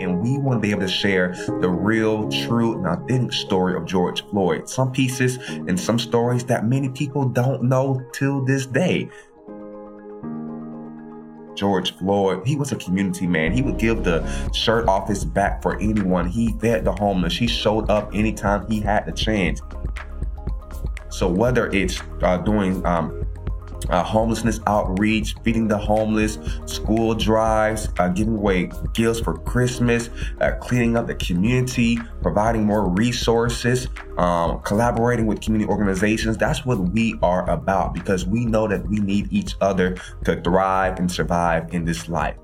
and we want to be able to share the real, true, and authentic story of George Floyd. Some pieces and some stories that many people don't know till this day. George Floyd, he was a community man. He would give the shirt off his back for anyone. He fed the homeless. He showed up anytime he had the chance. So whether it's uh, doing um, uh, homelessness outreach, feeding the homeless, school drives, uh, giving away gifts for Christmas, uh, cleaning up the community, providing more resources, um, collaborating with community organizations. That's what we are about because we know that we need each other to thrive and survive in this life.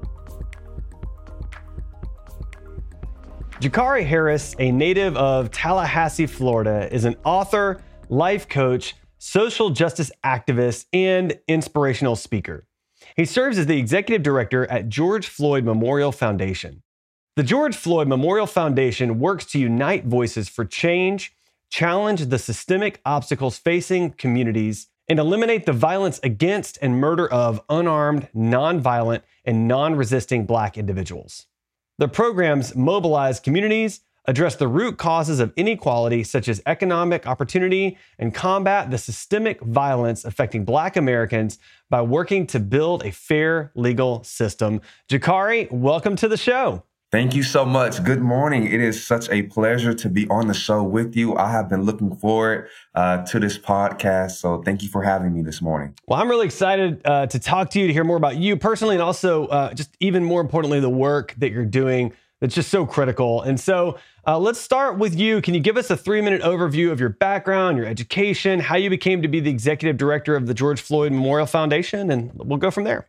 Jacari Harris, a native of Tallahassee, Florida, is an author, life coach, social justice activist, and inspirational speaker. He serves as the executive director at George Floyd Memorial Foundation. The George Floyd Memorial Foundation works to unite voices for change, challenge the systemic obstacles facing communities, and eliminate the violence against and murder of unarmed, nonviolent, and non resisting Black individuals. The programs mobilize communities, address the root causes of inequality, such as economic opportunity, and combat the systemic violence affecting Black Americans by working to build a fair legal system. Jacari, welcome to the show. Thank you so much. Good morning. It is such a pleasure to be on the show with you. I have been looking forward uh, to this podcast. So thank you for having me this morning. Well, I'm really excited uh, to talk to you, to hear more about you personally, and also uh, just even more importantly, the work that you're doing that's just so critical. And so uh, let's start with you. Can you give us a three minute overview of your background, your education, how you became to be the executive director of the George Floyd Memorial Foundation? And we'll go from there.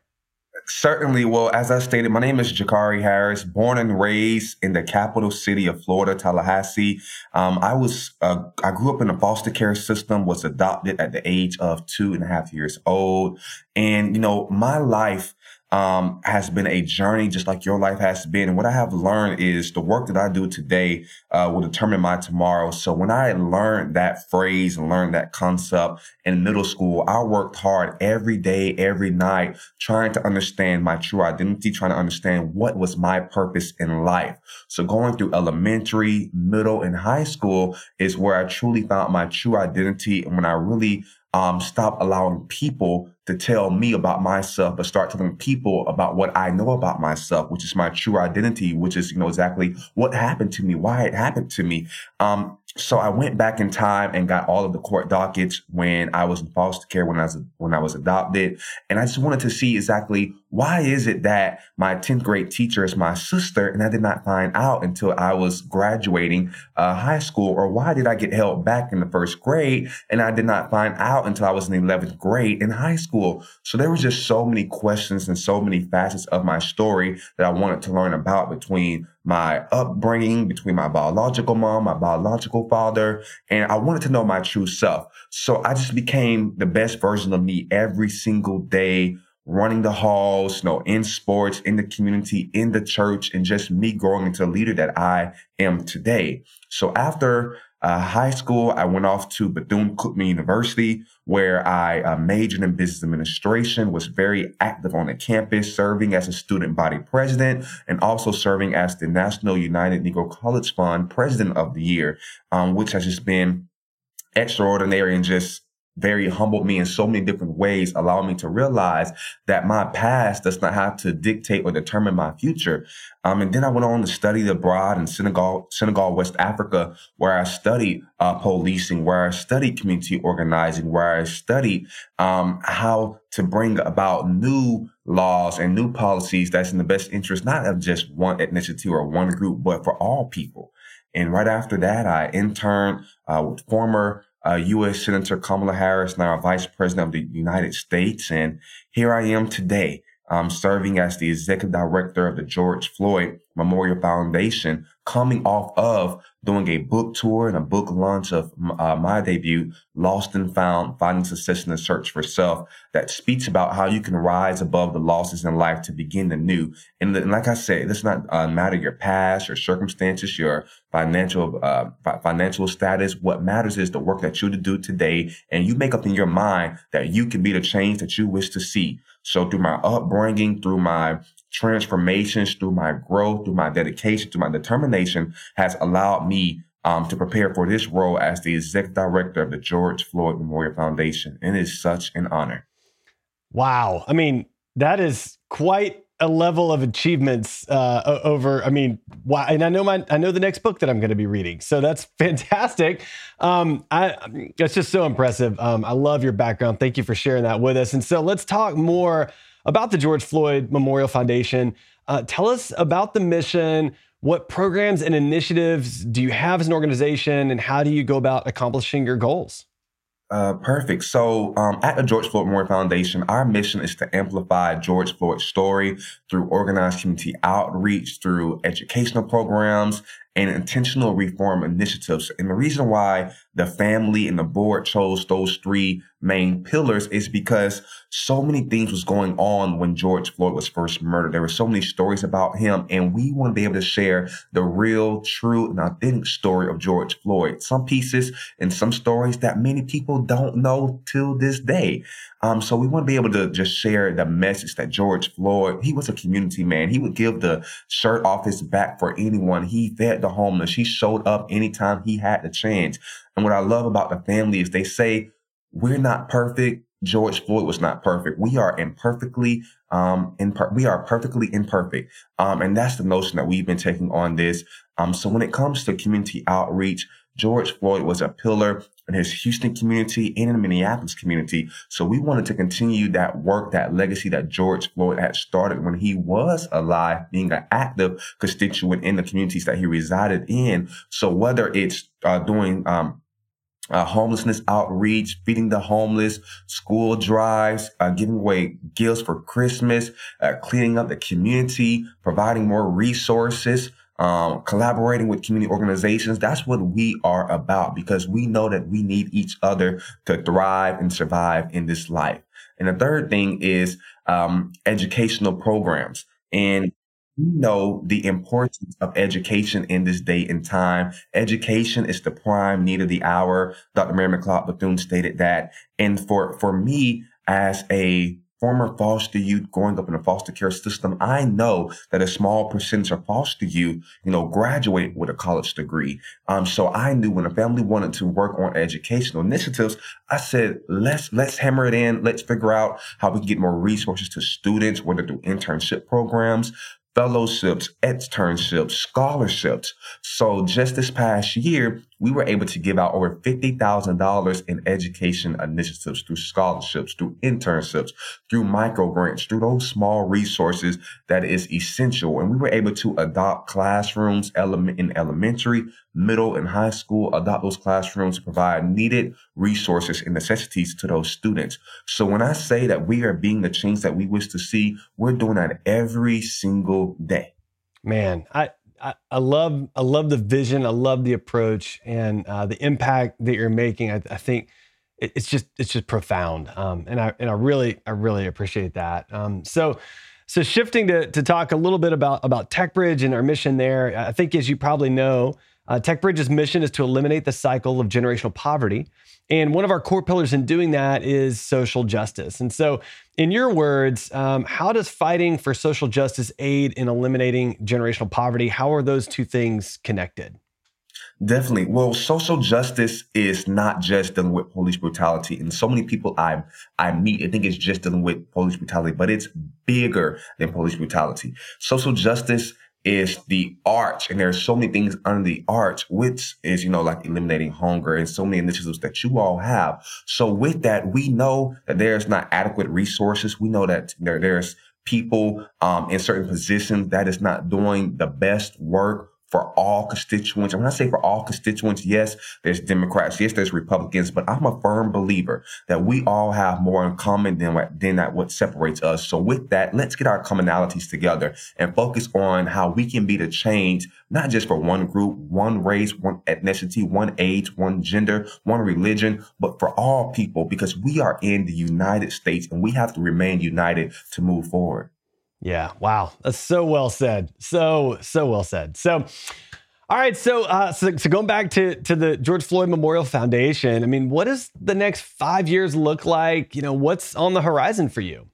Certainly. Well, as I stated, my name is Jacari Harris, born and raised in the capital city of Florida, Tallahassee. Um, I was, uh, I grew up in a foster care system, was adopted at the age of two and a half years old. And, you know, my life um, has been a journey just like your life has been. And what I have learned is the work that I do today uh, will determine my tomorrow. So when I learned that phrase and learned that concept in middle school, I worked hard every day, every night, trying to understand my true identity, trying to understand what was my purpose in life. So going through elementary, middle, and high school is where I truly found my true identity. And when I really um, stop allowing people to tell me about myself, but start telling people about what I know about myself, which is my true identity, which is, you know, exactly what happened to me, why it happened to me. Um, so I went back in time and got all of the court dockets when I was in foster care, when I was, when I was adopted. And I just wanted to see exactly why is it that my 10th grade teacher is my sister and I did not find out until I was graduating uh, high school? Or why did I get held back in the first grade and I did not find out until I was in the 11th grade in high school? So there was just so many questions and so many facets of my story that I wanted to learn about between my upbringing, between my biological mom, my biological father, and I wanted to know my true self. So I just became the best version of me every single day, running the halls, you know, in sports, in the community, in the church, and just me growing into a leader that I am today. So after uh, high school, I went off to Bethune Cookman University, where I uh, majored in business administration, was very active on the campus, serving as a student body president, and also serving as the National United Negro College Fund President of the Year, um, which has just been extraordinary and just very humbled me in so many different ways, allowing me to realize that my past does not have to dictate or determine my future. Um, and then I went on to study abroad in Senegal, Senegal, West Africa, where I studied uh, policing, where I studied community organizing, where I studied um, how to bring about new laws and new policies that's in the best interest, not of just one ethnicity or one group, but for all people. And right after that, I interned uh, with former uh, U.S. Senator Kamala Harris, now Vice President of the United States. And here I am today, um, serving as the Executive Director of the George Floyd Memorial Foundation, coming off of doing a book tour and a book launch of uh, my debut, Lost and Found, Finding Success in the Search for Self, that speaks about how you can rise above the losses in life to begin the new. And, and like I said, it does not uh, matter your past, your circumstances, your financial uh, financial status. What matters is the work that you do today, and you make up in your mind that you can be the change that you wish to see. So through my upbringing, through my transformations, through my growth, through my dedication, through my determination has allowed me um, to prepare for this role as the executive director of the George Floyd Memorial Foundation. And it is such an honor. Wow. I mean, that is quite a level of achievements uh, over. I mean, wow! And I know my I know the next book that I'm going to be reading, so that's fantastic. Um, I it's just so impressive. Um, I love your background. Thank you for sharing that with us. And so let's talk more about the George Floyd Memorial Foundation. Uh, tell us about the mission. What programs and initiatives do you have as an organization, and how do you go about accomplishing your goals? Uh, perfect. So, um, at the George Floyd Memorial Foundation, our mission is to amplify George Floyd's story through organized community outreach, through educational programs, and intentional reform initiatives. And the reason why the family and the board chose those three main pillars is because so many things was going on when George Floyd was first murdered. There were so many stories about him and we want to be able to share the real, true, and authentic story of George Floyd. Some pieces and some stories that many people don't know till this day. Um, so we want to be able to just share the message that George Floyd, he was a community man. He would give the shirt off his back for anyone. He fed the homeless. He showed up anytime he had the chance. And what I love about the family is they say, we're not perfect. George Floyd was not perfect. We are imperfectly, um, imper- we are perfectly imperfect. Um, and that's the notion that we've been taking on this. Um, so when it comes to community outreach, George Floyd was a pillar in his Houston community and in the Minneapolis community. So we wanted to continue that work, that legacy that George Floyd had started when he was alive, being an active constituent in the communities that he resided in. So whether it's uh, doing um, uh, homelessness outreach, feeding the homeless, school drives, uh, giving away gifts for Christmas, uh, cleaning up the community, providing more resources, um, collaborating with community organizations. That's what we are about because we know that we need each other to thrive and survive in this life. And the third thing is um, educational programs. And we know the importance of education in this day and time. Education is the prime need of the hour. Dr. Mary McLeod Bethune stated that. And for, for me as a former foster youth growing up in a foster care system, I know that a small percentage of foster youth, you know, graduate with a college degree. Um, so I knew when a family wanted to work on educational initiatives, I said, let's, let's hammer it in. Let's figure out how we can get more resources to students, whether through internship programs, fellowships, externships, scholarships. So just this past year, we were able to give out over $50,000 in education initiatives through scholarships, through internships, through micro grants, through those small resources that is essential. And we were able to adopt classrooms element in elementary, middle, and high school, adopt those classrooms to provide needed resources and necessities to those students. So when I say that we are being the change that we wish to see, we're doing that every single day. Man, I, I, I, love I love the vision. I love the approach and uh, the impact that you're making. I, I think it, it's just it's just profound, um, and I and I really I really appreciate that. Um, so. So shifting to, to talk a little bit about, about TechBridge and our mission there, I think as you probably know, uh, TechBridge's mission is to eliminate the cycle of generational poverty. And one of our core pillars in doing that is social justice. And so, in your words, um, how does fighting for social justice aid in eliminating generational poverty? How are those two things connected? Definitely. Well, social justice is not just dealing with police brutality. And so many people I I meet, I think it's just dealing with police brutality, but it's bigger than police brutality. Social justice is the arch and there's so many things under the arch which is you know like eliminating hunger and so many initiatives that you all have. So with that we know that there's not adequate resources. We know that there, there's people um, in certain positions that is not doing the best work for all constituents. And when I say for all constituents, yes, there's Democrats, yes, there's Republicans, but I'm a firm believer that we all have more in common than what, than that what separates us. So with that, let's get our commonalities together and focus on how we can be the change, not just for one group, one race, one ethnicity, one age, one gender, one religion, but for all people because we are in the United States and we have to remain united to move forward. Yeah. Wow. That's so well said. So, so well said. So, all right. So, uh, so, so going back to, to the George Floyd Memorial Foundation, I mean, what does the next five years look like? You know, what's on the horizon for you?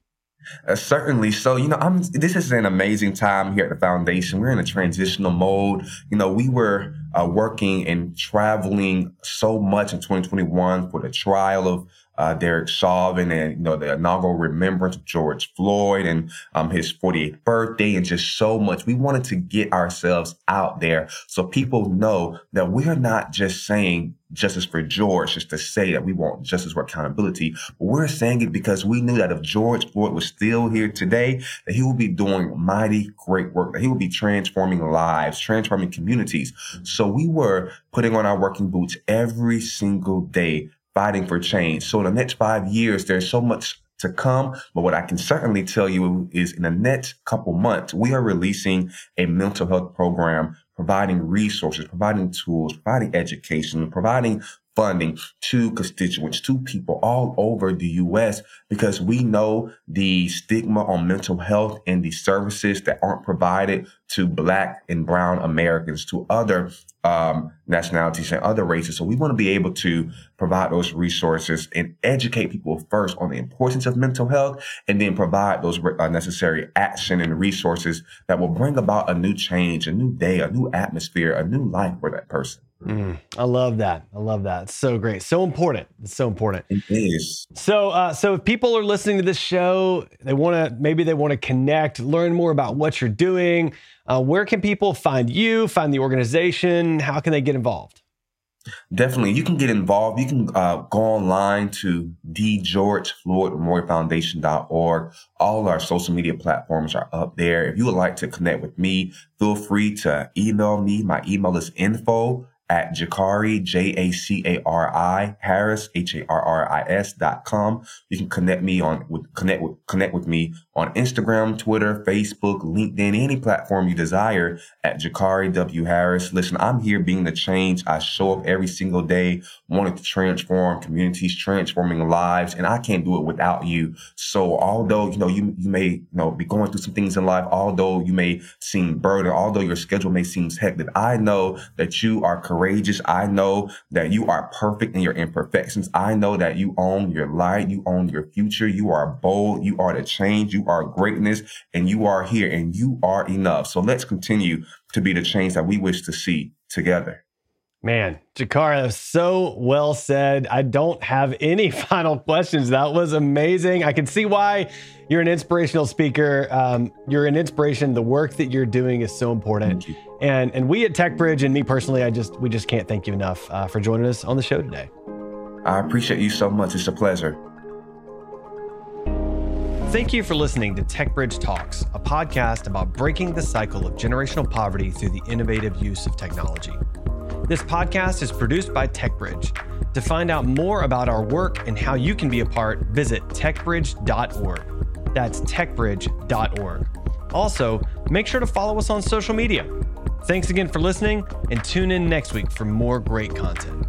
Uh, certainly. So, you know, I'm, this is an amazing time here at the foundation. We're in a transitional mode. You know, we were uh, working and traveling so much in 2021 for the trial of uh, Derek Chauvin and, you know, the inaugural remembrance of George Floyd and um, his 48th birthday and just so much. We wanted to get ourselves out there so people know that we are not just saying justice for George just to say that we want justice for accountability. But we're saying it because we knew that if George Floyd was still here today, that he would be doing mighty great work, that he would be transforming lives, transforming communities. So we were putting on our working boots every single day fighting for change. So in the next five years, there's so much to come. But what I can certainly tell you is in the next couple months, we are releasing a mental health program, providing resources, providing tools, providing education, providing funding to constituents, to people all over the U.S. because we know the stigma on mental health and the services that aren't provided to Black and Brown Americans, to other um, nationalities and other races. So we want to be able to provide those resources and educate people first on the importance of mental health, and then provide those uh, necessary action and resources that will bring about a new change, a new day, a new atmosphere, a new life for that person. Mm, I love that. I love that. It's so great. So important. It's so important. It is. So, uh, so if people are listening to this show, they want to maybe they want to connect, learn more about what you're doing. Uh, where can people find you, find the organization? How can they get involved? Definitely, you can get involved. You can uh, go online to thegeorgefloydmemorialfoundation.org. All our social media platforms are up there. If you would like to connect with me, feel free to email me. My email is info at Jacari, J-A-C-A-R-I, Harris, H-A-R-R-I-S dot com. You can connect me on, with, connect with, connect with me on Instagram, Twitter, Facebook, LinkedIn, any platform you desire at Jacari W. Harris. Listen, I'm here being the change. I show up every single day, wanting to transform communities, transforming lives, and I can't do it without you. So although, you know, you, you may, you know, be going through some things in life, although you may seem burdened, although your schedule may seem hectic, I know that you are courageous. I know that you are perfect in your imperfections. I know that you own your light. You own your future. You are bold. You are the change. You you are greatness and you are here and you are enough. So let's continue to be the change that we wish to see together. Man, Jacari, so well said. I don't have any final questions. That was amazing. I can see why you're an inspirational speaker. Um, you're an inspiration. The work that you're doing is so important. And and we at TechBridge and me personally, I just we just can't thank you enough uh, for joining us on the show today. I appreciate you so much. It's a pleasure. Thank you for listening to TechBridge Talks, a podcast about breaking the cycle of generational poverty through the innovative use of technology. This podcast is produced by TechBridge. To find out more about our work and how you can be a part, visit techbridge.org. That's techbridge.org. Also, make sure to follow us on social media. Thanks again for listening and tune in next week for more great content.